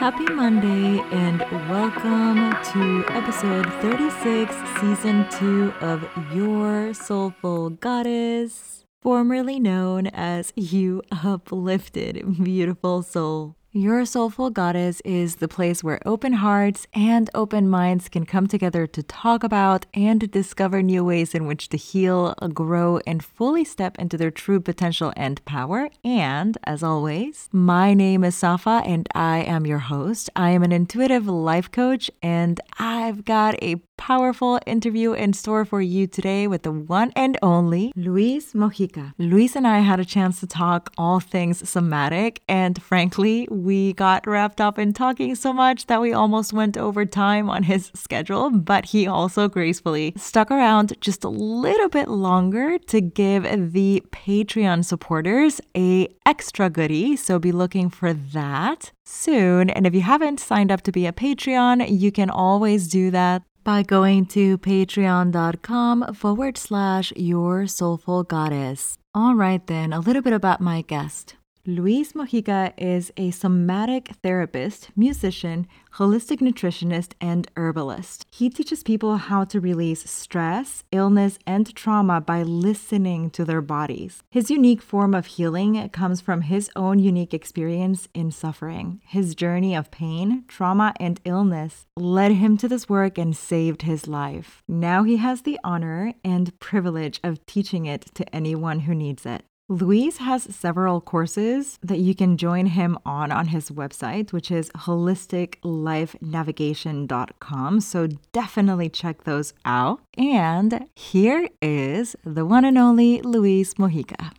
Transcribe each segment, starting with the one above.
Happy Monday and welcome to episode 36, season 2 of Your Soulful Goddess, formerly known as You Uplifted Beautiful Soul. Your Soulful Goddess is the place where open hearts and open minds can come together to talk about and discover new ways in which to heal, grow, and fully step into their true potential and power. And as always, my name is Sapha and I am your host. I am an intuitive life coach and I've got a powerful interview in store for you today with the one and only Luis Mojica. Luis and I had a chance to talk all things somatic, and frankly, we got wrapped up in talking so much that we almost went over time on his schedule, but he also gracefully stuck around just a little bit longer to give the Patreon supporters a extra goodie, so be looking for that soon. And if you haven't signed up to be a Patreon, you can always do that by going to patreon.com forward slash your soulful goddess. All right, then, a little bit about my guest. Luis Mojica is a somatic therapist, musician, holistic nutritionist, and herbalist. He teaches people how to release stress, illness, and trauma by listening to their bodies. His unique form of healing comes from his own unique experience in suffering. His journey of pain, trauma, and illness led him to this work and saved his life. Now he has the honor and privilege of teaching it to anyone who needs it. Luis has several courses that you can join him on on his website, which is holisticlifenavigation.com. So definitely check those out. And here is the one and only Luis Mojica.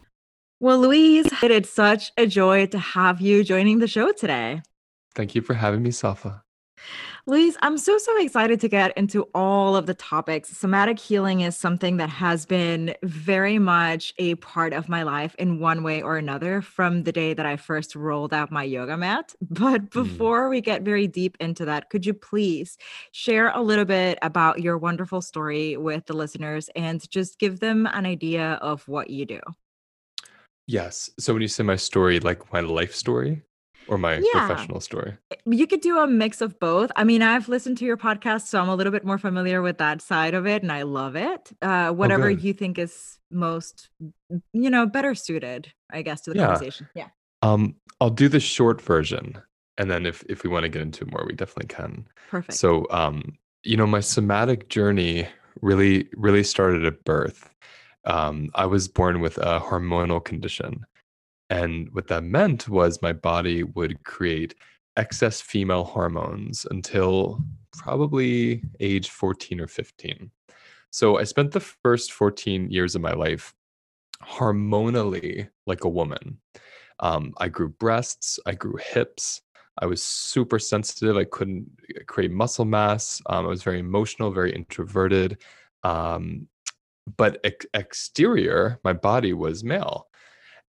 Well, Luis, it is such a joy to have you joining the show today. Thank you for having me, Sapha. Luis, I'm so, so excited to get into all of the topics. Somatic healing is something that has been very much a part of my life in one way or another from the day that I first rolled out my yoga mat. But Mm. before we get very deep into that, could you please share a little bit about your wonderful story with the listeners and just give them an idea of what you do? Yes. So when you say my story, like my life story or my Yeah. professional story? You could do a mix of both. I mean, I've listened to your podcast, so I'm a little bit more familiar with that side of it, and I love it. Uh, whatever good. you think is most, you know, better suited, I guess, to the Yeah. conversation. Yeah. Um, I'll do the short version, and then if if we want to get into more, we definitely can. Perfect. So, um, you know, my somatic journey really really started at birth. Um, I was born with a hormonal condition, and what that meant was my body would create excess female hormones until probably age 14 or 15. So I spent the first 14 years of my life hormonally like a woman. Um, I grew breasts, I grew hips. I was super sensitive. I couldn't uh, create muscle mass. Um, I was very emotional, very introverted. Um, but ex- exterior, my body was male.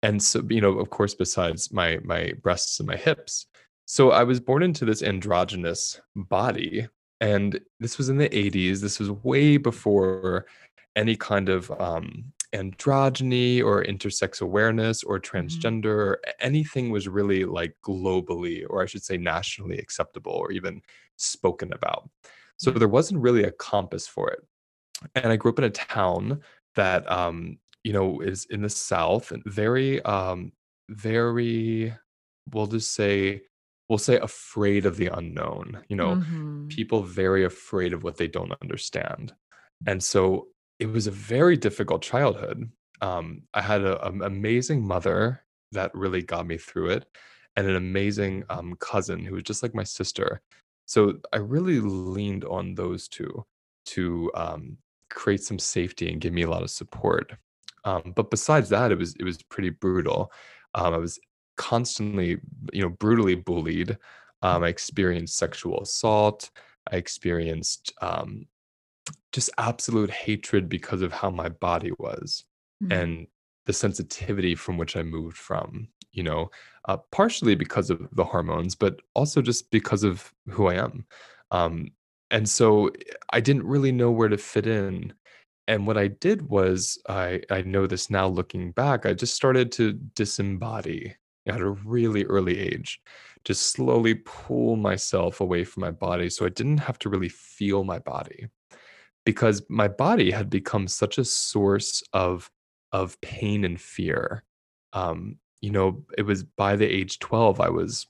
And so, you know, of course, besides my my breasts and my hips. So I was born into this androgynous body. And this was in the 80s. This was way before any kind of um, androgyny or intersex awareness or Mhm. transgender or anything was really like globally or i should say nationally acceptable or even spoken about so there wasn't really a compass for it and i grew up in a town that um you know is in the south and very um very we'll just say we'll say afraid of the unknown you know Mhm. people very afraid of what they don't understand. And so it was a very difficult childhood. Um, I had an amazing mother that really got me through it, and an amazing um, cousin who was just like my sister. So I really leaned on those two to um, create some safety and give me a lot of support. Um, but besides that, it was it was pretty brutal. Um, I was constantly, you know, brutally bullied. Um, I experienced sexual assault. I experienced um, just absolute hatred because of how my body was Mhm. and the sensitivity from which I moved from, you know, uh, partially because of the hormones, but also just because of who I am. Um, and so I didn't really know where to fit in. And what I did was, I, I know this now looking back, I just started to disembody at a really early age, just slowly pull myself away from my body so I didn't have to really feel my body because my body had become such a source of of pain and fear. Um, you know, it was by the age 12 I was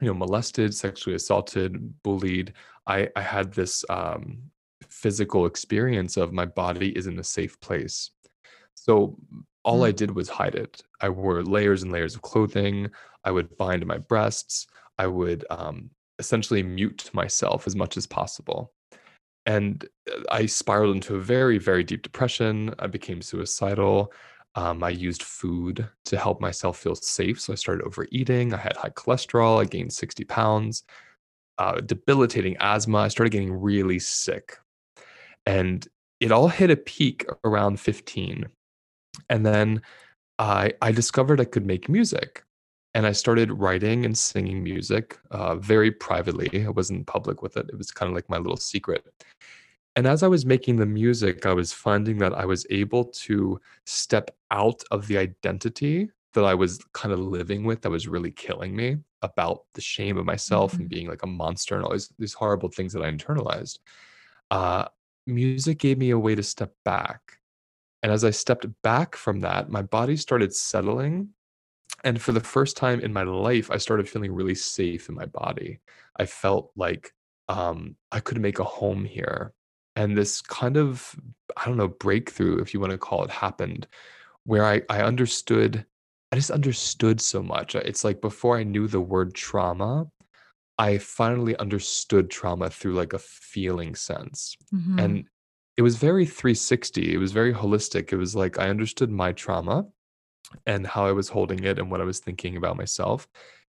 you know molested, sexually assaulted, bullied. I I had this um physical experience of my body is in a safe place. So all I Mm. did was hide it. I wore layers and layers of clothing. I would bind my breasts. I would um, essentially mute myself as much as possible. And uh, I spiraled into a very, very deep depression. I became suicidal. Um, I used food to help myself feel safe. So I started overeating. I had high cholesterol. I gained 60 pounds, uh, debilitating asthma. I started getting really sick. And it all hit a peak around 15. And then I I discovered I could make music, and I started writing and singing music, uh, very privately. I wasn't public with it. It was kind of like my little secret. And as I was making the music, I was finding that I was able to step out of the identity that I was kind of living with that was really killing me about the shame of myself and Mhm. being like a monster and all these, these horrible things that I internalized. Uh, music gave me a way to step back and as I stepped back from that, my body started settling. And for the first time in my life, I started feeling really safe in my body. I felt like um, I could make a home here. And this kind of, I don't know, breakthrough, if you want to call it, happened where I, I understood, I just understood so much. It's like before I knew the word trauma, I finally understood trauma through like a feeling sense. Mhm. And it was very 360. It was very holistic. It was like I understood my trauma and how I was holding it and what I was thinking about myself.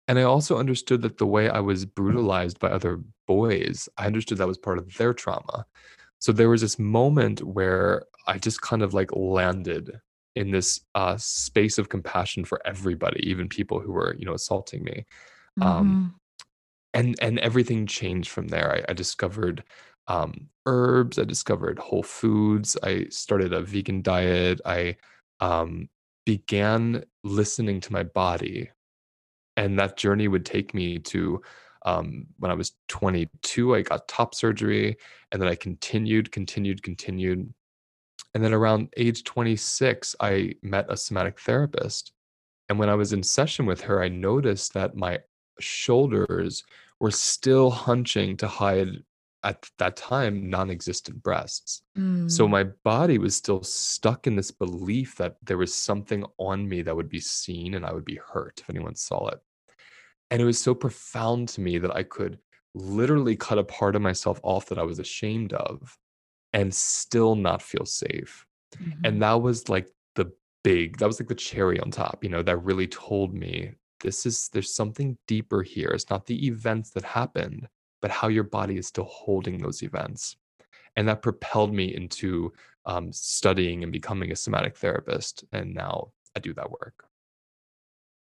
And I also understood that the way I was brutalized by other boys, I understood that was part of their trauma. So there was this moment where I just kind of like landed in this uh, space of compassion for everybody, even people who were, you know, assaulting me. Um, Mhm. And and everything changed from there. I, I discovered um, herbs. I discovered whole foods. I started a vegan diet. I um, began listening to my body, and that journey would take me to um, when I was 22. I got top surgery, and then I continued, continued, continued, and then around age 26, I met a somatic therapist and when I was in session with her, I noticed that my shoulders were still hunching to hide, at that time, non-existent breasts. So Mm. my body was still stuck in this belief that there was something on me that would be seen and I would be hurt if anyone saw it. And it was so profound to me that I could literally cut a part of myself off that I was ashamed of and still not feel safe. And Mhm. that was like the big that was like the cherry on top, you know, that really told me this is there's something deeper here. It's not the events that happened, but how your body is still holding those events. And that propelled me into um, studying and becoming a somatic therapist. And now I do that work.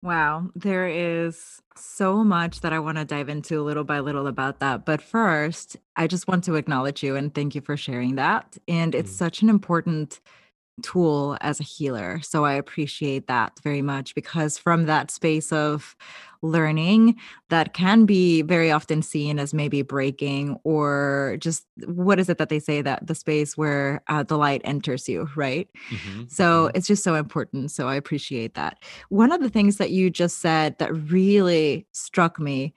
Wow, there is so much that I wanna dive into little by little about that, but first, I just want to acknowledge you and thank you for sharing that, and it's Mm, such an important tool as a healer. So I appreciate that very much because from that space of learning that can be very often seen as maybe breaking or just what is it that they say that the space where uh, the light enters you, right? mhm, So mhm, it's just so important. So I appreciate that. One of the things that you just said that really struck me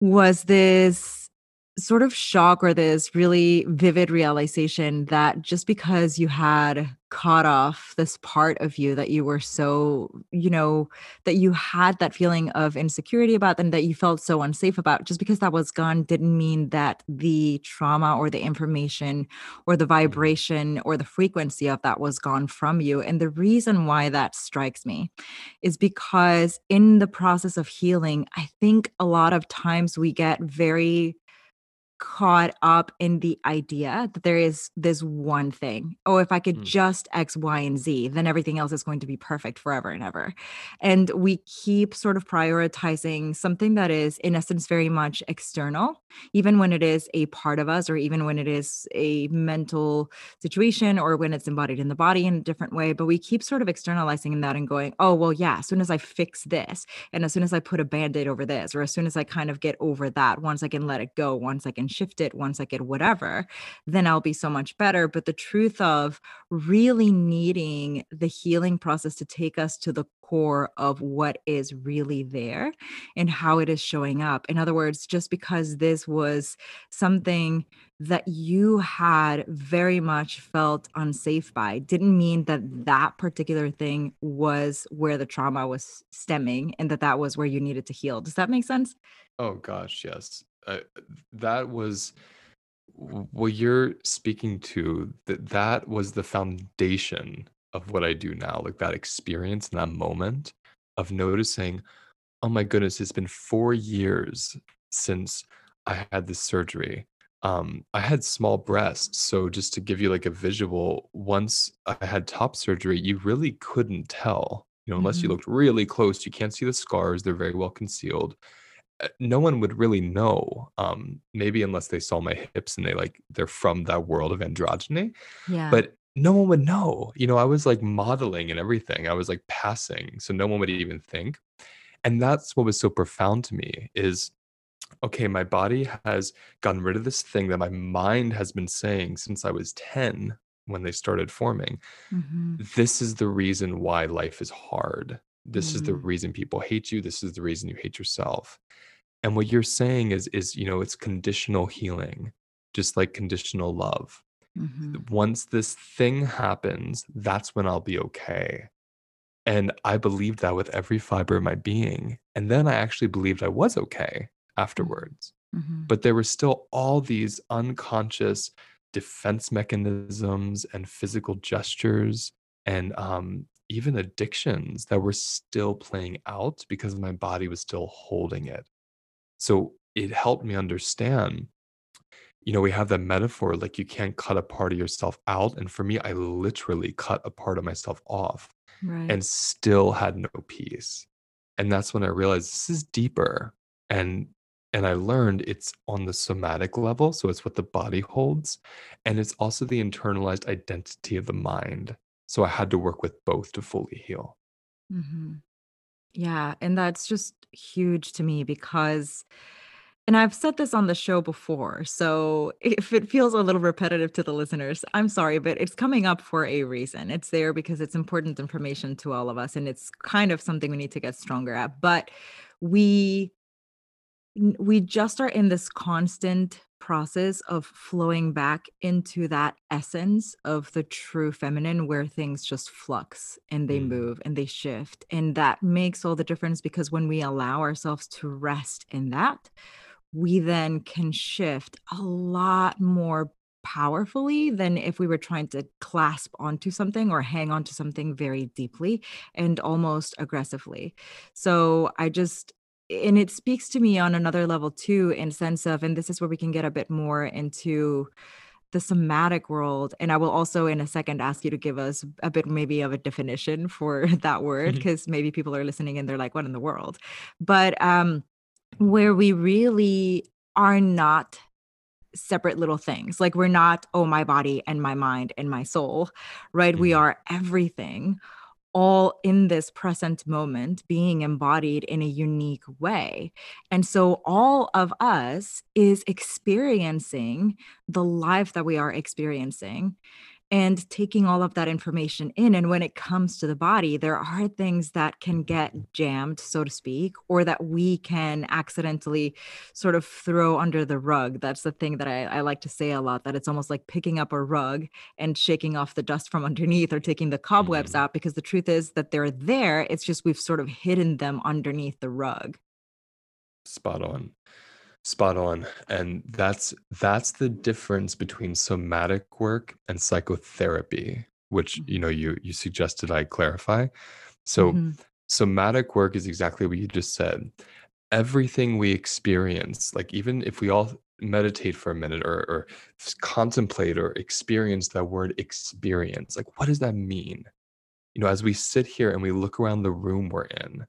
was this sort of shock or this really vivid realization that just because you had caught off this part of you that you were so, you know, that you had that feeling of insecurity about and that you felt so unsafe about, just because that was gone didn't mean that the trauma or the information or the mhm, vibration or the frequency of that was gone from you. And the reason why that strikes me is because in the process of healing, I think a lot of times we get very caught up in the idea that there is this one thing. Oh, if I could Mm. just X, Y, and Z, then everything else is going to be perfect forever and ever. And we keep sort of prioritizing something that is, in essence, very much external, even when it is a part of us, or even when it is a mental situation, or when it's embodied in the body in a different way. But we keep sort of externalizing that and going, oh, well, yeah, as soon as I fix this, and as soon as I put a band aid over this, or as soon as I kind of get over that, once I can let it go, once I can shift it, once I get whatever, then I'll be so much better. But the truth of really needing the healing process to take us to the core of what is really there and how it is showing up. In other words, just because this was something that you had very much felt unsafe by didn't mean that that particular thing was where the trauma was stemming and that that was where you needed to heal. Does that make sense? Oh gosh, yes. Uh, that was what you're speaking to. That that was the foundation of what I do now. Like that experience and that moment of noticing, oh my goodness, it's been four years since I had this surgery. Um, I had small breasts, so just to give you like a visual, once I had top surgery, you really couldn't tell, you know, unless you Mhm. looked really close. You can't see the scars; they're very well concealed no one would really know um maybe unless they saw my hips and they like they're from that world of androgyny Yeah. but no one would know. You know i was like modeling and everything. I was like passing so no one would even think. And that's what was so profound to me is okay my body has gotten rid of this thing that my mind has been saying since i was 10 when they started forming. Mhm. this is the reason why life is hard. This is the Mm. reason people hate you. This is the reason you hate yourself and what you're saying is is, you know, it's conditional healing, just like conditional love. Mhm. Once this thing happens, that's when I'll be okay. And I believed that with every fiber of my being. And then I actually believed I was okay Mhm. afterwards. Mhm. But there were still all these unconscious defense mechanisms and physical gestures and um, even addictions that were still playing out because my body was still holding it. So it helped me understand, you know, we have that metaphor like you can't cut a part of yourself out. And for me, I literally cut a part of myself off Right. and still had no peace. And that's when I realized this is deeper. And and I learned it's on the somatic level. So it's what the body holds. And it's also the internalized identity of the mind. So I had to work with both to fully heal. Mhm. Yeah, and that's just huge to me because and I've said this on the show before, so if it feels a little repetitive to the listeners, I'm sorry, but it's coming up for a reason. It's there because it's important information to all of us, and it's kind of something we need to get stronger at. But we we just are in this constant process of flowing back into that essence of the true feminine where things just flux and they Mm, move and they shift, and that makes all the difference because when we allow ourselves to rest in that, we then can shift a lot more powerfully than if we were trying to clasp onto something or hang on to something very deeply and almost aggressively. So I just and it speaks to me on another level too in sense of and this is where we can get a bit more into the somatic world and i will also in a second ask you to give us a bit maybe of a definition for that word because maybe people are listening and they're like what in the world but um where we really are not separate little things. Like we're not, oh, my body and my mind and my soul, right? We mhm, are everything all in this present moment being embodied in a unique way. And so all of us is experiencing the life that we are experiencing and taking all of that information in. And when it comes to the body, there are things that can get jammed, so to speak, or that we can accidentally sort of throw under the rug. That's the thing that I, I like to say a lot that it's almost like picking up a rug and shaking off the dust from underneath or taking the cobwebs mhm. out because the truth is that they're there. It's just we've sort of hidden them underneath the rug. Spot on. Spot on. And that's that's the difference between somatic work and psychotherapy, which you Mhm. know you you suggested I clarify. So Mhm. somatic work is exactly what you just said. Everything we experience, like even if we all meditate for a minute or, or contemplate or experience that word experience. Like, what does that mean? You know, as we sit here and we look around the room we're in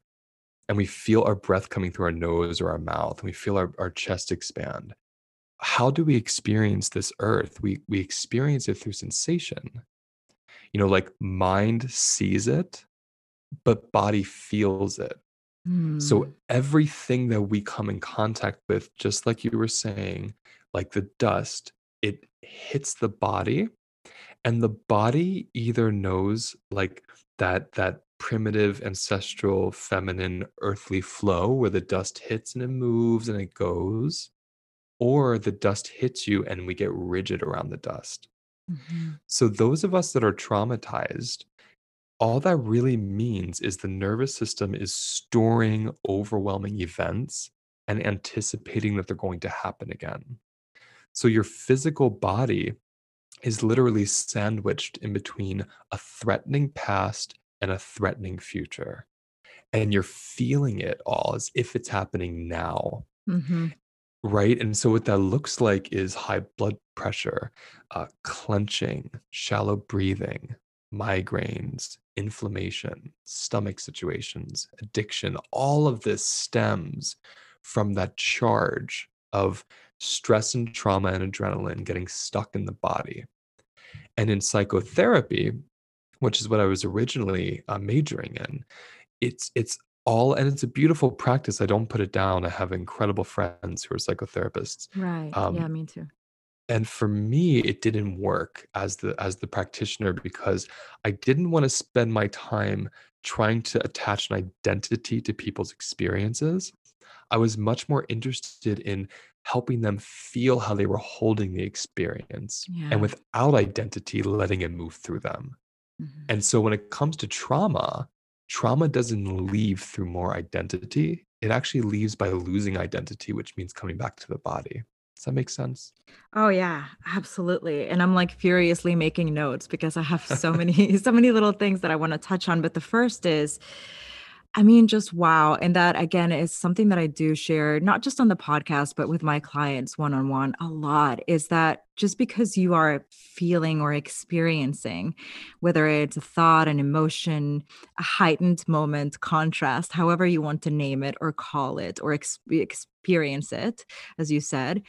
and we feel our breath coming through our nose or our mouth and we feel our, our chest expand, how do we experience this earth? We, we experience it through sensation. You know, like mind sees it, but body feels it. So Mm. everything that we come in contact with, just like you were saying, like the dust, it hits the body and the body either knows like that that primitive ancestral feminine earthly flow where the dust hits and it moves and it goes or the dust hits you and we get rigid around the dust. Mhm. So those of us that are traumatized all that really means is the nervous system is storing overwhelming events and anticipating that they're going to happen again. So your physical body is literally sandwiched in between a threatening past and a threatening future. And you're feeling it all as if it's happening now. Mhm. Right. And so, what that looks like is high blood pressure, uh, clenching, shallow breathing, migraines, inflammation, stomach situations, addiction. All of this stems from that charge of stress and trauma and adrenaline getting stuck in the body. And in psychotherapy, which is what I was originally uh, majoring in, it's it's all and it's a beautiful practice. I don't put it down. I have incredible friends who are psychotherapists. Right. Um, Yeah, me too. and for me, it didn't work as the as the practitioner because I didn't want to spend my time trying to attach an identity to people's experiences. I was much more interested in helping them feel how they were holding the experience and without identity, letting it move through them. And so when it comes to trauma, trauma doesn't leave through more identity. It actually leaves by losing identity, which means coming back to the body. Does that make sense? Oh yeah, absolutely. And I'm like furiously making notes because I have so many so many little things that I want to touch on, but the first is I mean just wow, and that again is something that I do share not just on the podcast but with my clients one on one a lot is that just because you are feeling or experiencing whether it's a thought, an emotion, a heightened moment, contrast, however you want to name it or call it or ex- experience it as you said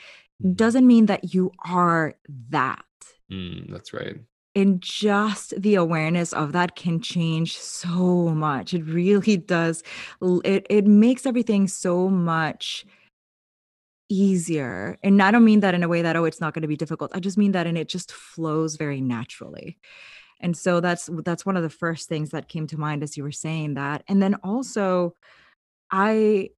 Mhm. doesn't mean that you are that. Mm, that's right. And just the awareness of that can change so much. It really does. It it makes everything so much easier. And I don't mean that in a way that oh it's not going to be difficult. I just mean that and it just flows very naturally. And so that's that's one of the first things that came to mind as you were saying that. And then also I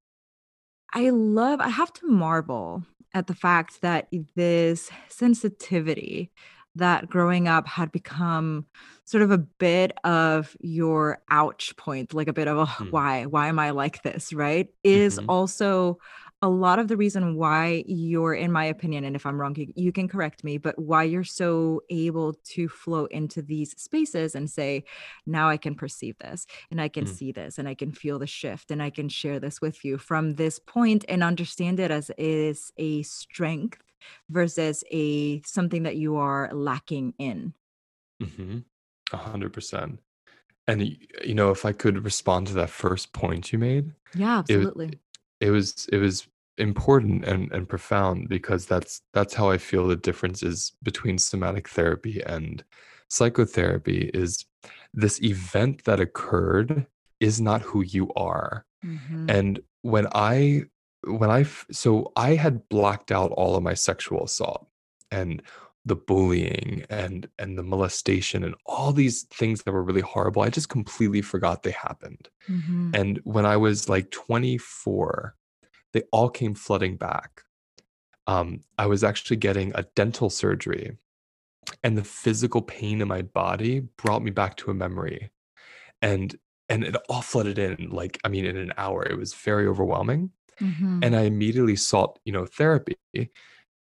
I love I have to marvel at the fact that this sensitivity that growing up had become sort of a bit of your ouch point, like a bit of a Mm, why, why am I like this, right? Is mhm, also a lot of the reason why you're, in my opinion, and if I'm wrong, you, you can correct me, but why you're so able to flow into these spaces and say, now I can perceive this and I can mm, see this and I can feel the shift and I can share this with you from this point and understand it as is a strength versus a something that you are lacking in. mhm. 100%. And, you know, if I could respond to that first point you made, Yeah, absolutely. it was it was important and and profound because that's that's how I feel the difference is between somatic therapy and psychotherapy is this event that occurred is not who you are. Mhm. And when I when I so I had blocked out all of my sexual assault and the bullying and and the molestation and all these things that were really horrible. I just completely forgot they happened. Mhm. And when I was like 24, they all came flooding back. Um, I was actually getting a dental surgery, and the physical pain in my body brought me back to a memory. And and it all flooded in like I mean in an hour. It was very overwhelming. And Mhm. I immediately sought, you know, therapy.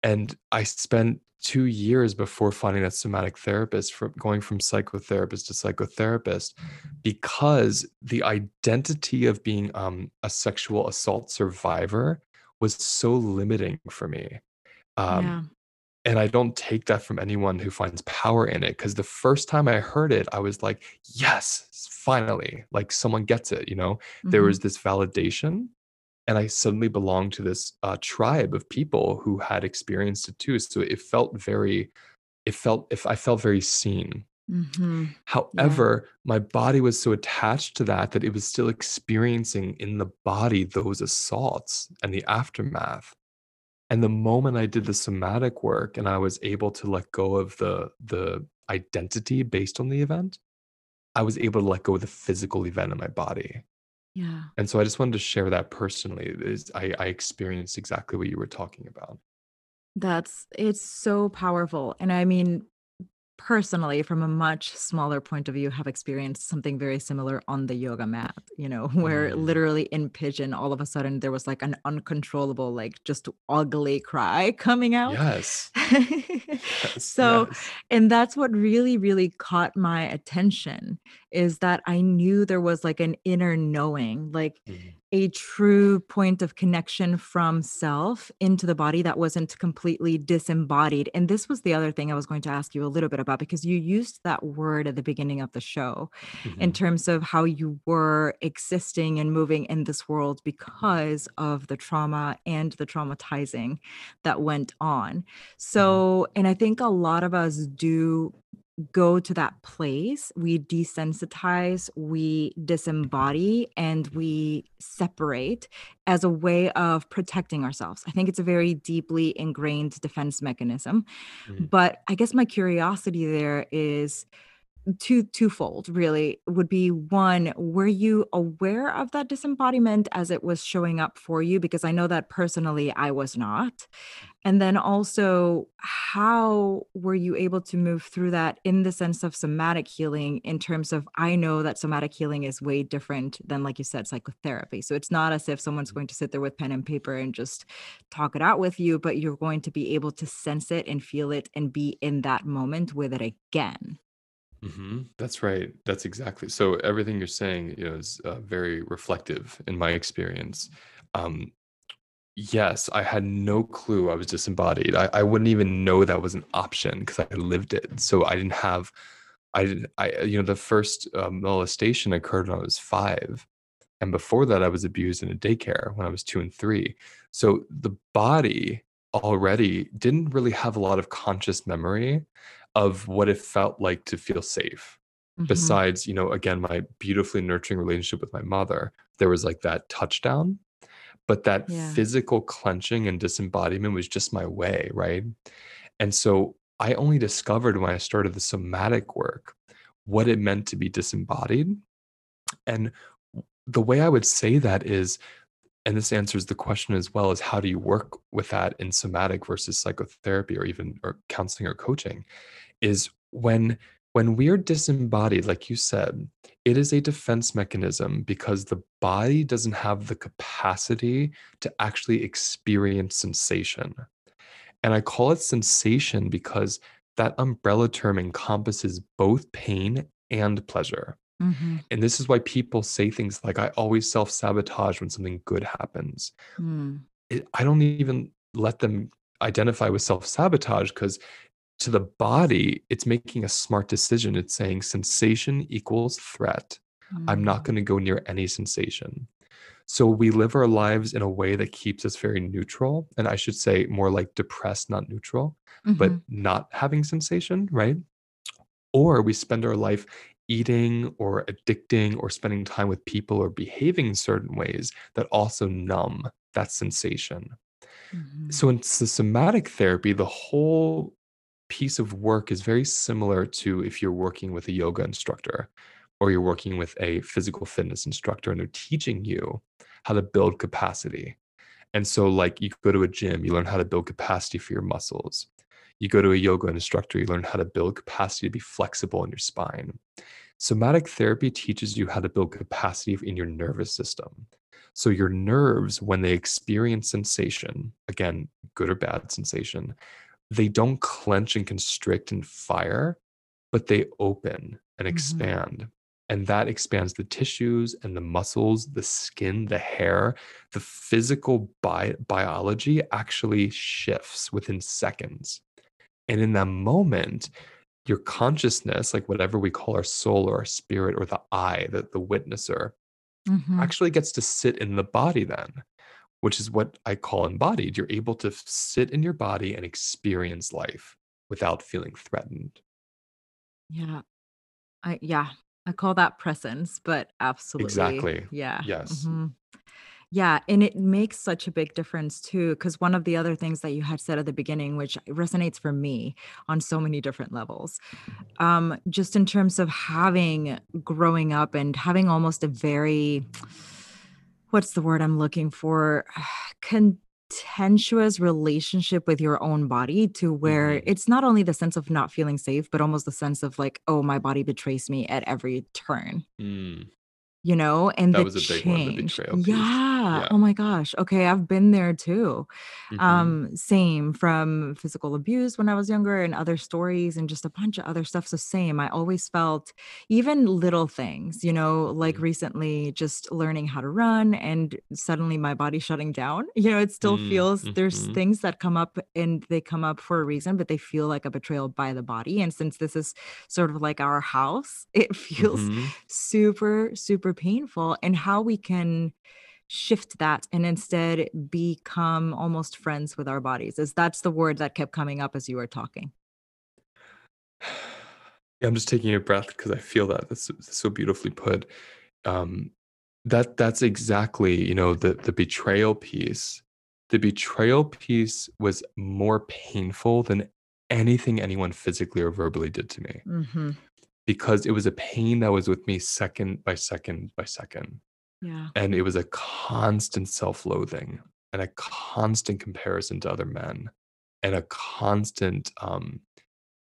And I spent 2 years before finding that somatic therapist from going from psychotherapist to psychotherapist because the identity of being, um, a sexual assault survivor was so limiting for me. Um, Yeah. And I don't take that from anyone who finds power in it. Cause the first time I heard it, I was like, yes, finally, like someone gets it, you know? There Mhm. was this validation. And I suddenly belonged to this uh, tribe of people who had experienced it too. So it felt very, it felt, if I felt very seen. Mhm. Yeah. However, my body was so attached to that that it was still experiencing in the body those assaults and the aftermath. And the moment I did the somatic work and I was able to let go of the the identity based on the event, I was able to let go of the physical event in my body. Yeah. And so I just wanted to share that personally. Is I, I experienced exactly what you were talking about. That's it's so powerful. And I mean, personally, from a much smaller point of view, have experienced something very similar on the yoga mat, you know, where Mm, literally in pigeon, all of a sudden there was like an uncontrollable, like just ugly cry coming out. yes. Yes. so, Yes. and that's what really, really caught my attention is that I knew there was like an inner knowing, like Mhm, a true point of connection from self into the body that wasn't completely disembodied. And this was the other thing I was going to ask you a little bit about because you used that word at the beginning of the show in mhm, terms of how you were existing and moving in this world because of the trauma and the traumatizing that went on. mhm, So, and I think a lot of us do go to that place, we desensitize, we disembody, and we separate as a way of protecting ourselves. I think it's a very deeply ingrained defense mechanism. mhm, But I guess my curiosity there is two twofold really would be one were you aware of that disembodiment as it was showing up for you? Because i know that personally i was not. And then also how were you able to move through that in the sense of somatic healing in terms of i know that somatic healing is way different than like you said psychotherapy. So it's not as if someone's mhm. going to sit there with pen and paper and just talk it out with you but you're going to be able to sense it and feel it and be in that moment with it again Mhm. That's right. That's exactly so everything you're saying, is uh, very reflective in my experience. Um, yes, I had no clue I was disembodied. I, I wouldn't even know that was an option because I lived it. So I didn't have, I didn't, I, uh, you know, the first uh, molestation occurred when I was five. And before that, I was abused in a daycare when I was two and three. So the body already didn't really have a lot of conscious memory of what it felt like to feel safe. Mhm. Besides, you know, again, my beautifully nurturing relationship with my mother, there was like that touchdown, but that Yeah. physical clenching and disembodiment was just my way, right? And so I only discovered when I started the somatic work what it meant to be disembodied. And the way I would say that is and this answers the question as well as how do you work with that in somatic versus psychotherapy or even or counseling or coaching is when when we're disembodied like you said it is a defense mechanism because the body doesn't have the capacity to actually experience sensation. And i call it sensation because that umbrella term encompasses both pain and pleasure Mhm. and this is why people say things like, I always self sabotage when something good happens. Mm. It, I don't even let them identify with self sabotage because to the body, it's making a smart decision. It's saying sensation equals threat. I'm not Mm. going to go near any sensation. So we live our lives in a way that keeps us very neutral. And I should say more like depressed, not neutral, but Mhm. not having sensation, right? Or we spend our life eating or addicting or spending time with people or behaving in certain ways that also numb that sensation. Mhm. So in s- somatic therapy, the whole piece of work is very similar to if you're working with a yoga instructor or you're working with a physical fitness instructor and they're teaching you how to build capacity. And so, like, you go to a gym, you learn how to build capacity for your muscles. You go to a yoga instructor, you learn how to build capacity to be flexible in your spine. Somatic therapy teaches you how to build capacity in your nervous system. So, your nerves, when they experience sensation, again, good or bad sensation, they don't clench and constrict and fire, but they open and Mhm. expand. And that expands the tissues and the muscles, the skin, the hair. The physical bi- biology actually shifts within seconds. And in that moment, your consciousness, like whatever we call our soul or our spirit or the I, the, the witnesser, Mhm. actually gets to sit in the body then, which is what I call embodied. You're able to sit in your body and experience life without feeling threatened. Yeah. I yeah, I call that presence, but absolutely. Exactly. Yeah. Yes. Mhm. Yeah, and it makes such a big difference too, because one of the other things that you had said at the beginning, which resonates for me on so many different levels, um, just in terms of having growing up and having almost a very what's the word I'm looking for? Contentious relationship with your own body to where Mhm. it's not only the sense of not feeling safe, but almost the sense of like, oh, my body betrays me at every turn. Mm, You know, and that the was a big one, the change. betrayal. Yeah. Yeah. Oh my gosh. Okay, I've been there too. hmm Um, same from physical abuse when I was younger and other stories and just a bunch of other stuff. So same. I always felt even little things, you know, like recently just learning how to run and suddenly my body shutting down. You know, it still feels there's Mm-hmm. things that come up and they come up for a reason, but they feel like a betrayal by the body. And since this is sort of like our house, it feels hmm super, painful, and how we can shift that and instead become almost friends with our bodies. Is that's the word that kept coming up as you were talking. Yeah, I'm just taking a breath because I feel that. That's, so beautifully put. Um, that that's exactly you know the the betrayal piece. The betrayal piece was more painful than anything anyone physically or verbally did to me Mhm. Because it was a pain that was with me second by second by second. Yeah. And it was a constant self loathing and a constant comparison to other men and a constant, um,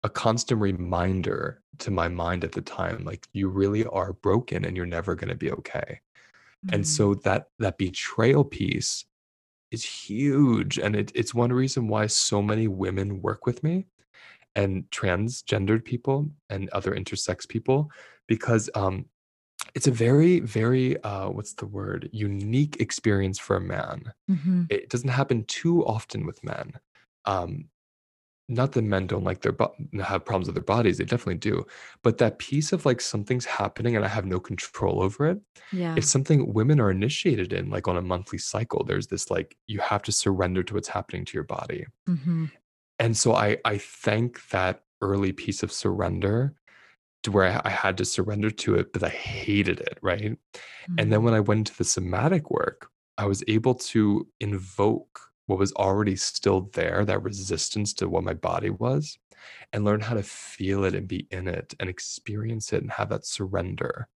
a constant reminder to my mind at the time, like you really are broken and you're never going to be okay. And Mm. so that that betrayal piece is huge, and it, it's one reason why so many women work with me and transgendered people and other intersex people because um, it's a very, very, uh, what's the word? Unique experience for a man. Mhm. It doesn't happen too often with men. Um, not that men don't like their bo- have problems with their bodies; they definitely do. But that piece of like something's happening and I have no control over it. Yeah. It's something women are initiated in, like on a monthly cycle. There's this like you have to surrender to what's happening to your body, Mhm. And so I I thank that early piece of surrender to where I, I had to surrender to it, but I hated it, right? And then Mm. when I went into the somatic work, I was able to invoke what was already still there, that resistance to what my body was, and learn how to feel it and be in it and experience it and have that surrender.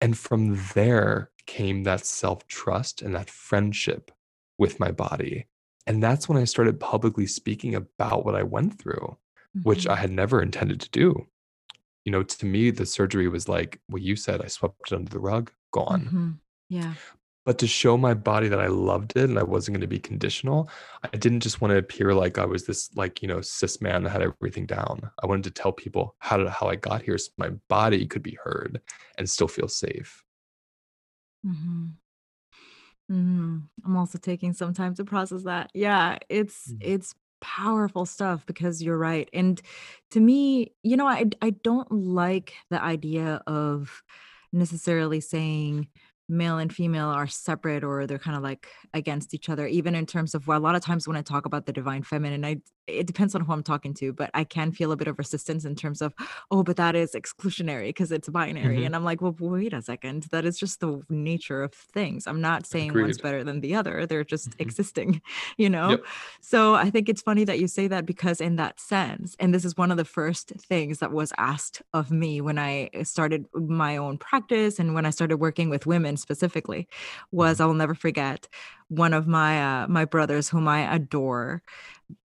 And from there came that self trust and that friendship with my body. And that's when I started publicly speaking about what I went through, which I had never intended to do. You know, to me, the surgery was like what you said, I swept it under the rug, gone. Mhm. Yeah. But to show my body that I loved it and I wasn't going to be conditional, I didn't just want to appear like I was this like, you know, cis man that had everything down. I wanted to tell people how did how I got here so my body could be heard and still feel safe. Mhm. Mhm. I'm also taking some time to process that. Yeah, it's Mm. it's powerful stuff because you're right. And to me, you know, I I don't like the idea of necessarily saying male and female are separate or they're kind of like against each other even in terms of well a lot of times when i talk about the divine feminine i it depends on who i'm talking to but i can feel a bit of resistance in terms of oh but that is exclusionary because it's binary Mhm. and i'm like well wait a second that is just the nature of things i'm not saying one's better than the other they're just Mhm. existing you know Yep. so i think it's funny that you say that because in that sense and this is one of the first things that was asked of me when i started my own practice and when i started working with women specifically was Mhm. i'll never forget one of my uh, my brothers whom i adore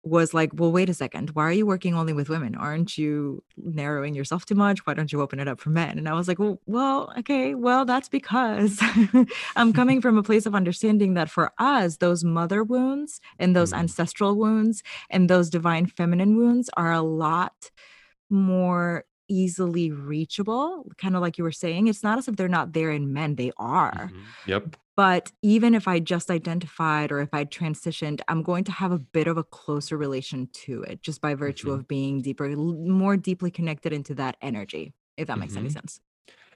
was like, "Well, wait a second. Why are you working only with women? Aren't you narrowing yourself too much? Why don't you open it up for men?" And I was like, "Well, well, okay. Well, that's because I'm coming from a place of understanding that for us, those mother wounds and those Mm. ancestral wounds and those divine feminine wounds are a lot more easily reachable, kind of like you were saying. It's not as if they're not there in men, they are. Mhm. Yep. But even if I just identified or if I transitioned, I'm going to have a bit of a closer relation to it just by virtue Mhm. of being deeper, more deeply connected into that energy, if that makes any Mhm. sense.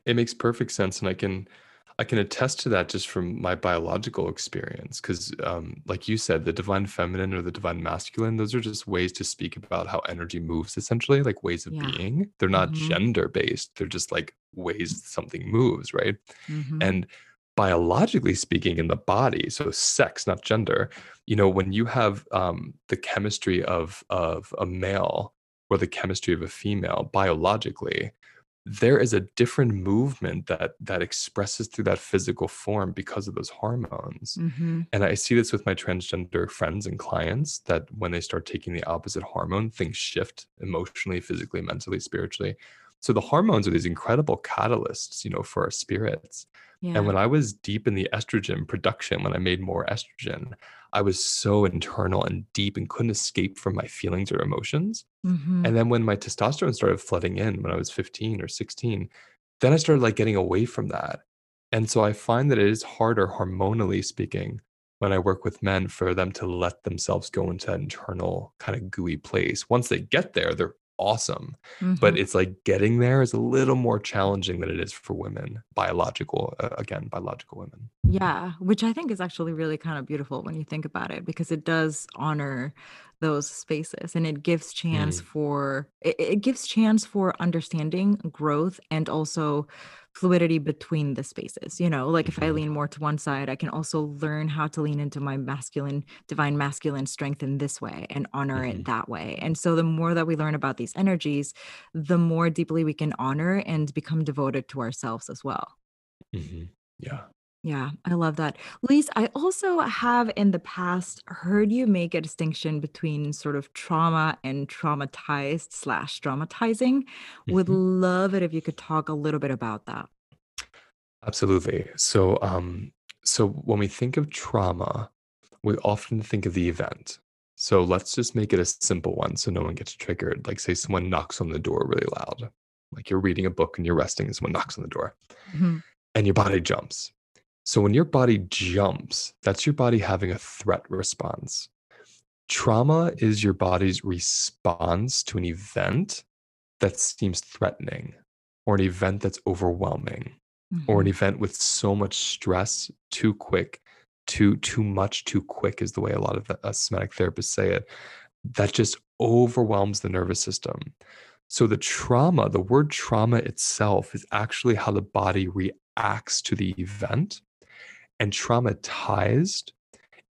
It makes perfect sense, and I can I can attest to that just from my biological experience. Because, um, like you said, the divine feminine or the divine masculine, those are just ways to speak about how energy moves, essentially, like ways of Yeah. being. They're not hmm gender based. They're just like ways something moves, right? hmm And biologically speaking, in the body, so sex, not gender, you know, when you have um, the chemistry of of a male or the chemistry of a female biologically, there is a different movement that that expresses through that physical form because of those hormones. hmm And I see this with my transgender friends and clients that when they start taking the opposite hormone, things shift emotionally, physically, mentally, spiritually. So the hormones are these incredible catalysts, you know, for our spirits. And when I was deep in the estrogen production, when I made more estrogen, I was so internal and deep and couldn't escape from my feelings or emotions. hmm And then when my testosterone started flooding in when I was 15 or 16, then I started like getting away from that. And so I find that it is harder hormonally speaking when I work with men for them to let themselves go into that internal kind of gooey place. Once they get there, they're awesome. hmm But it's like getting there is a little more challenging than it is for women, biological, uh, again, biological women. Yeah, which I think is actually really kind of beautiful when you think about it because it does honor those spaces and it gives chance Mm, for it, it gives chance for understanding, growth, and also fluidity between the spaces. You know, like if I mhm, lean more to one side, I can also learn how to lean into my masculine, divine masculine strength in this way and honor it mhm, that way. And so the more that we learn about these energies, the more deeply we can honor and become devoted to ourselves as well. mhm. Yeah. Yeah, I love that. Luis, I also have in the past heard you make a distinction between sort of trauma and traumatized slash traumatizing. Would Mhm. love it if you could talk a little bit about that. Absolutely. So, um, so when we think of trauma, we often think of the event. So let's just make it a simple one so no one gets triggered. Like, say someone knocks on the door really loud. Like you're reading a book and you're resting, and someone knocks on the door Mhm, and your body jumps. So when your body jumps, that's your body having a threat response. Trauma is your body's response to an event that seems threatening or an event that's overwhelming or an mhm, event with so much stress too quick too too much too quick is the way a lot of the, uh, somatic therapists say it that just overwhelms the nervous system. So the trauma the word trauma itself is actually how the body reacts to the event and traumatized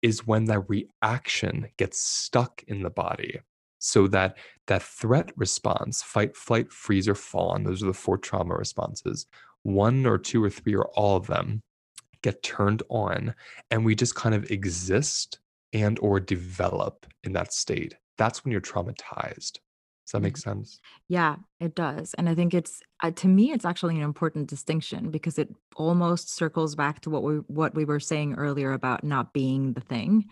is when that reaction gets stuck in the body. So that that threat response fight flight freeze or fawn those are the four trauma responses. One or two or three or all of them get turned on and we just kind of exist and or develop in that state. That's when you're traumatized does that make mhm. sense Yeah, it does. And I think it's uh, to me it's actually an important distinction because it almost circles back to what we what we were saying earlier about not being the thing,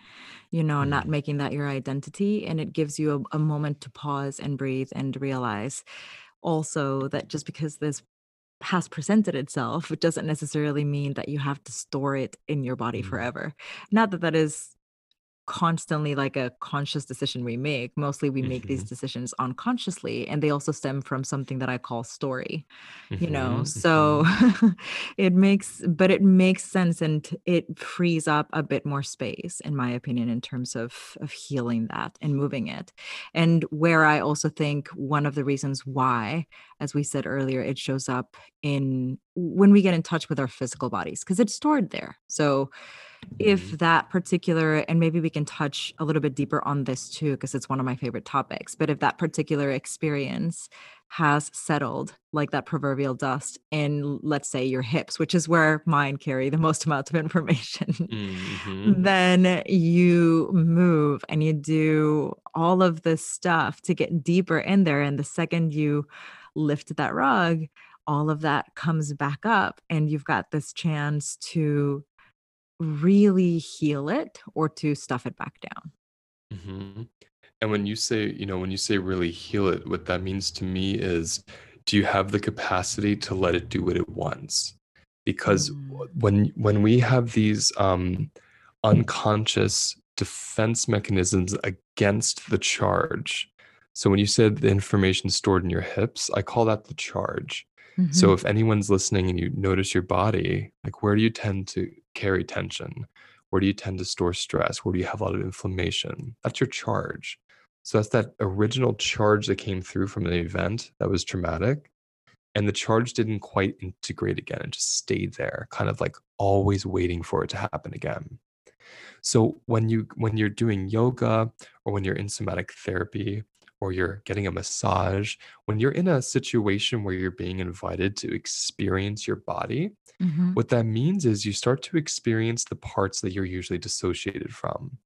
you know, not Mm, making that your identity and it gives you a, a moment to pause and breathe and realize also that just because this has presented itself, it doesn't necessarily mean that you have to store it in your body mm, forever. Not that that is constantly like a conscious decision we make. Mostly we make these mhm, decisions unconsciously, and they also stem from something that I call story you know? Mhm, so mhm, it makes but it makes sense and it frees up a bit more space in my opinion in terms of of healing that and moving it. And where i also think one of the reasons why as we said earlier it shows up in when we get in touch with our physical bodies because it's stored there. So if mhm, that particular and maybe we can touch a little bit deeper on this too because it's one of my favorite topics but if that particular experience has settled like that proverbial dust in let's say your hips which is where mine carry the most amount of information mhm, then you move and you do all of this stuff to get deeper in there. And the second you lift that rug all of that comes back up and you've got this chance to really heal it or to stuff it back down. mhm. And when you say, you know, when you say really heal it, what that means to me is do you have the capacity to let it do what it wants because Mm. when when we have these um unconscious defense mechanisms against the charge so when you said the information stored in your hips i call that the charge so Mhm. if anyone's listening and you notice your body like where do you tend to carry tension? Where do you tend to store stress? Where do you have a lot of inflammation? That's your charge. So that's that original charge that came through from an event that was traumatic and the charge didn't quite integrate again. It just stayed there kind of like always waiting for it to happen again. So when you when you're doing yoga or when you're in somatic therapy or you're getting a massage when you're in a situation where you're being invited to experience your body Mhm. what that means is you start to experience the parts that you're usually dissociated from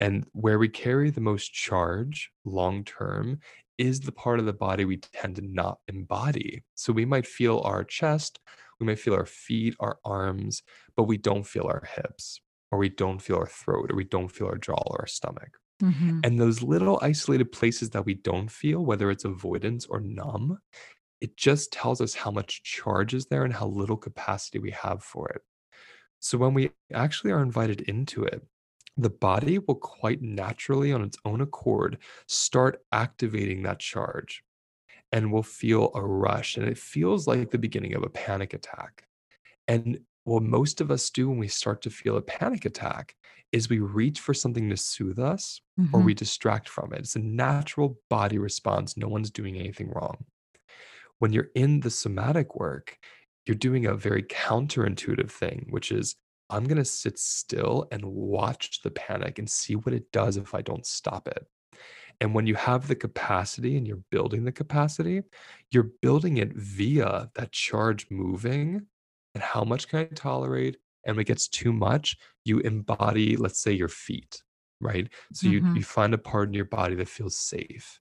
and where we carry the most charge long term is the part of the body we tend to not embody. So we might feel our chest, we might feel our feet, our arms, but we don't feel our hips, or we don't feel our throat, or we don't feel our jaw or our stomach. Mhm. And those little isolated places that we don't feel, whether it's avoidance or numb, it just tells us how much charge is there and how little capacity we have for it. So when we actually are invited into it, the body will quite naturally, on its own accord, start activating that charge and we'll feel a rush. And it feels like the beginning of a panic attack. And what most of us do when we start to feel a panic attack is we reach for something to soothe us or Mhm. we distract from it. It's a natural body response. No one's doing anything wrong. When you're in the somatic work, you're doing a very counterintuitive thing, which is I'm going to sit still and watch the panic and see what it does if I don't stop it. And when you have the capacity and you're building the capacity, you're building it via that charge moving and how much can I tolerate? And when it gets too much, you embody, let's say, your feet, right? So you, Mhm. you find a part in your body that feels safe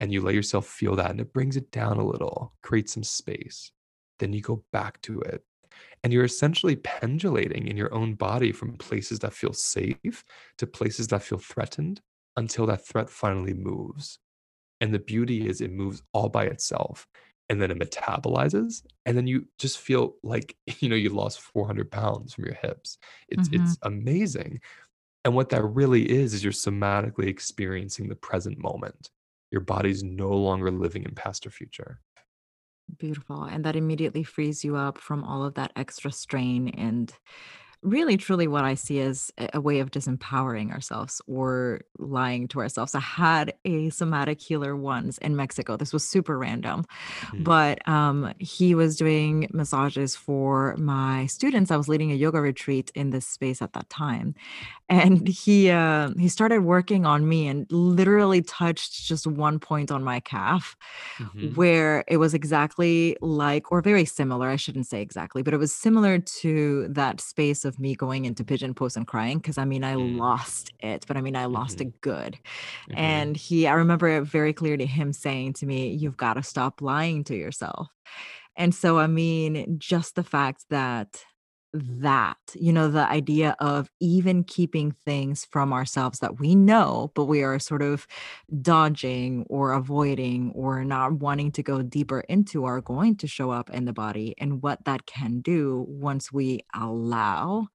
and you let yourself feel that and it brings it down a little, creates some space. Then you go back to it. And you're essentially pendulating in your own body from places that feel safe to places that feel threatened until that threat finally moves. And the beauty is it moves all by itself and then it metabolizes. And then you just feel like, you know, you lost 400 pounds from your hips. It's Mhm. it's amazing. And what that really is, is you're somatically experiencing the present moment. Your body's no longer living in past or future. Beautiful. And that immediately frees you up from all of that extra strain and really truly what I see as a way of disempowering ourselves or lying to ourselves. I had a somatic healer once in Mexico. This was super random, Mhm, but um, he was doing massages for my students. I was leading a yoga retreat in this space at that time, and he uh, he started working on me and literally touched just one point on my calf mhm, where it was exactly like or very similar, I shouldn't say exactly, but it was similar to that space of me going into pigeon pose and crying. Because I mean, I mm, lost it, but I mean, I lost mhm, it good. mhm, And he I remember it very clearly him saying to me, "You've gotta stop lying to yourself." And so, I mean, just the fact that that, you know, the idea of even keeping things from ourselves that we know, but we are sort of dodging or avoiding or not wanting to go deeper into are going to show up in the body and what that can do once we allow.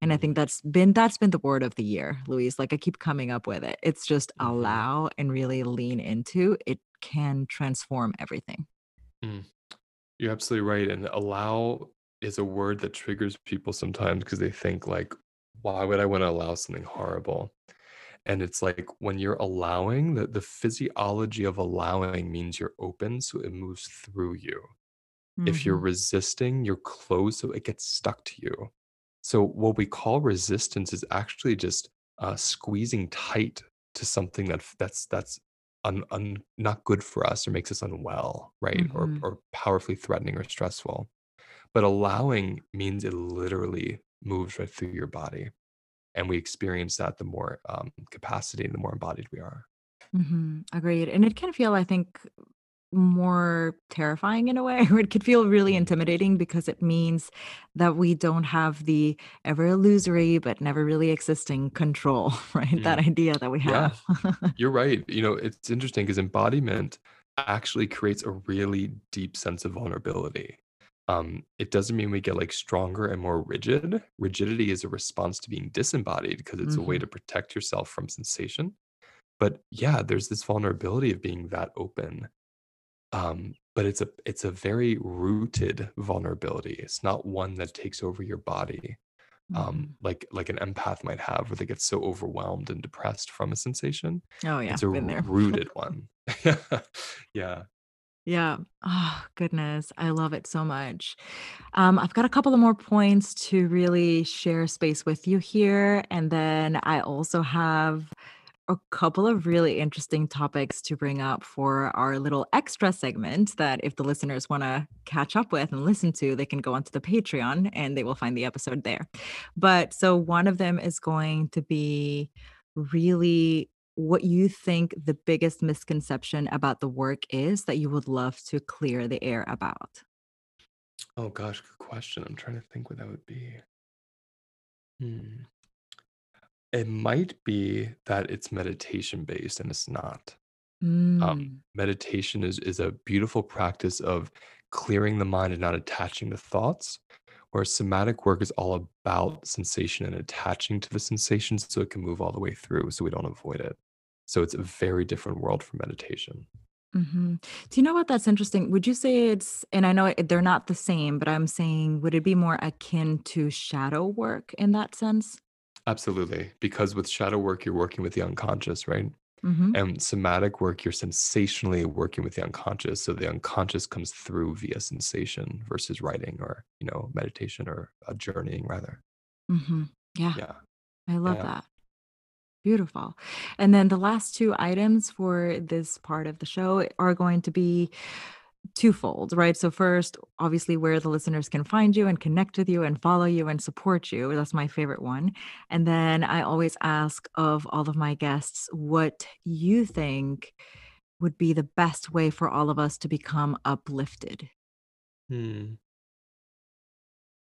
And I think that's been that's been the word of the year, Luis. Like I keep coming up with it. It's just mhm, allow and really lean into it can transform everything. mm. You're absolutely right. And allow is a word that triggers people sometimes because they think like, why would I want to allow something horrible? And it's like when you're allowing, the, the physiology of allowing means you're open, so it moves through you. If you're Mhm. resisting, you're closed, so it gets stuck to you. So what we call resistance is actually just uh, squeezing tight to something that that's that's un, un, not good for us or makes us unwell, right? Or Mhm. or powerfully threatening or stressful. But allowing means it literally moves right through your body, and we experience that the more um, capacity and the more embodied we are. Mhm. Agreed. And it can feel, I think, more terrifying in a way, or it could feel really Mm, intimidating because it means that we don't have the ever illusory but never really existing control, right? That mm. idea that we have. Yeah, have. You're right. You know, it's interesting because embodiment actually creates a really deep sense of vulnerability. Um, it doesn't mean we get like stronger and more rigid. Rigidity is a response to being disembodied because it's a way hmm to protect yourself from sensation. But yeah, there's this vulnerability of being that open. Um, but it's a it's a very rooted vulnerability. It's not one that takes over your body um, hmm like like an empath might have, where they get so overwhelmed and depressed from a sensation. Oh, yeah, It's a been there. rooted one. yeah. Yeah. Oh, goodness. I love it so much. Um, I've got a couple of more points to really share space with you here. And then I also have a couple of really interesting topics to bring up for our little extra segment that if the listeners want to catch up with and listen to, they can go onto the Patreon and they will find the episode there. But so one of them is going to be really what you think the biggest misconception about the work is that you would love to clear the air about. Oh gosh, good question. I'm trying to think what that would be. Hmm. It might be that it's meditation based and it's not. Um, Mm, meditation is is a beautiful practice of clearing the mind and not attaching to thoughts, whereas somatic work is all about sensation and attaching to the sensation so it can move all the way through so we don't avoid it. So it's a very different world from meditation. mhm. Do you know what that's interesting? Would you say it's, and I know it, they're not the same, but I'm saying, would it be more akin to shadow work in that sense? Absolutely. Because with shadow work, you're working with the unconscious, right? hmm And somatic work, you're sensationally working with the unconscious. So the unconscious comes through via sensation versus writing or, you know, meditation or uh, journeying rather. hmm Yeah, Yeah. I love Yeah. that. Beautiful. And then the last two items for this part of the show are going to be twofold, right? So, first, obviously, where the listeners can find you and connect with you and follow you and support you. That's my favorite one. And then I always ask of all of my guests what you think would be the best way for all of us to become uplifted. Hmm.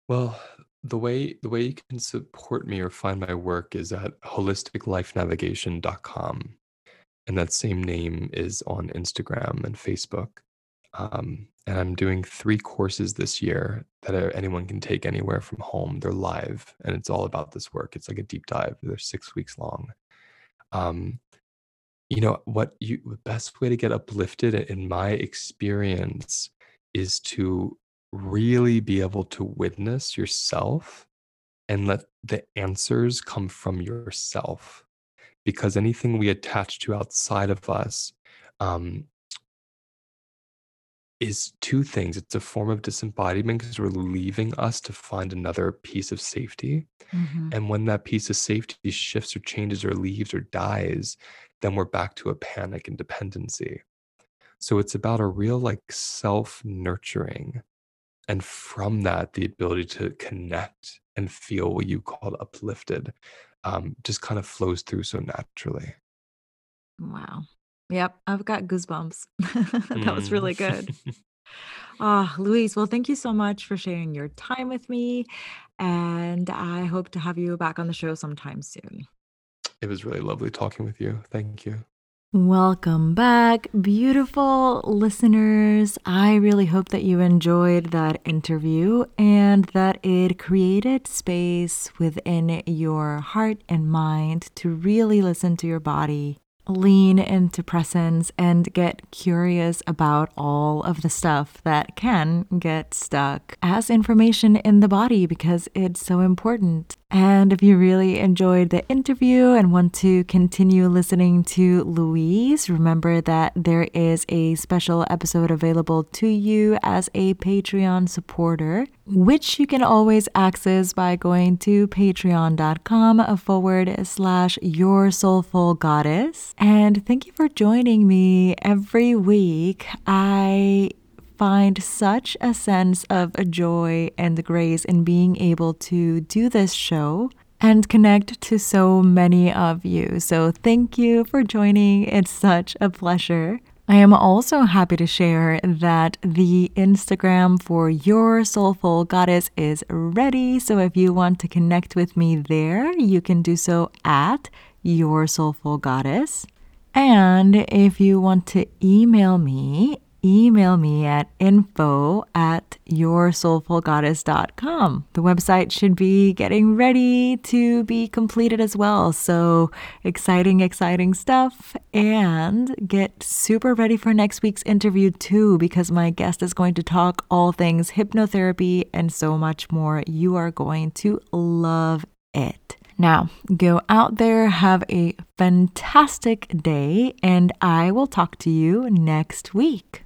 Well, the way the way you can support me or find my work is at holisticlifenavigation.com. And that same name is on Instagram and Facebook. Um, and I'm doing three courses this year that are, anyone can take anywhere from home. They're live, and it's all about this work. It's like a deep dive. They're six weeks long. Um, you know what? You the best way to get uplifted, in my experience, is to really be able to witness yourself and let the answers come from yourself. Because anything we attach to outside of us, um, is two things. It's a form of disembodiment because we're leaving us to find another piece of safety. hmm And when that piece of safety shifts or changes or leaves or dies, then we're back to a panic and dependency. So it's about a real like self nurturing. And from that, the ability to connect and feel what you called uplifted um, just kind of flows through so naturally. Wow. Yep, I've got goosebumps. that was Mm. really good. Ah, Luis, well, thank you so much for sharing your time with me. And I hope to have you back on the show sometime soon. it was really lovely talking with you. Thank you. Welcome back, beautiful listeners. I really hope that you enjoyed that interview and that it created space within your heart and mind to really listen to your body lean into presence and get curious about all of the stuff that can get stuck as information in the body because it's so important. And if you really enjoyed the interview and want to continue listening to Luis, remember that there is a special episode available to you as a Patreon supporter, which you can always access by going to patreon.com forward slash your soulful goddess. And thank you for joining me every week. I find such a sense of joy and grace in being able to do this show and connect to so many of you. So, thank you for joining. It's such a pleasure. I am also happy to share that the Instagram for Your Soulful Goddess is ready. So, if you want to connect with me there, you can do so at Your Soulful Goddess. And if you want to email me, email me at info at yoursoulfulgoddess.com. The website should be getting ready to be completed as well. So exciting, exciting stuff. And get super ready for next week's interview too, because my guest is going to talk all things hypnotherapy and so much more. You are going to love it. Now, go out there, have a fantastic day, and I will talk to you next week.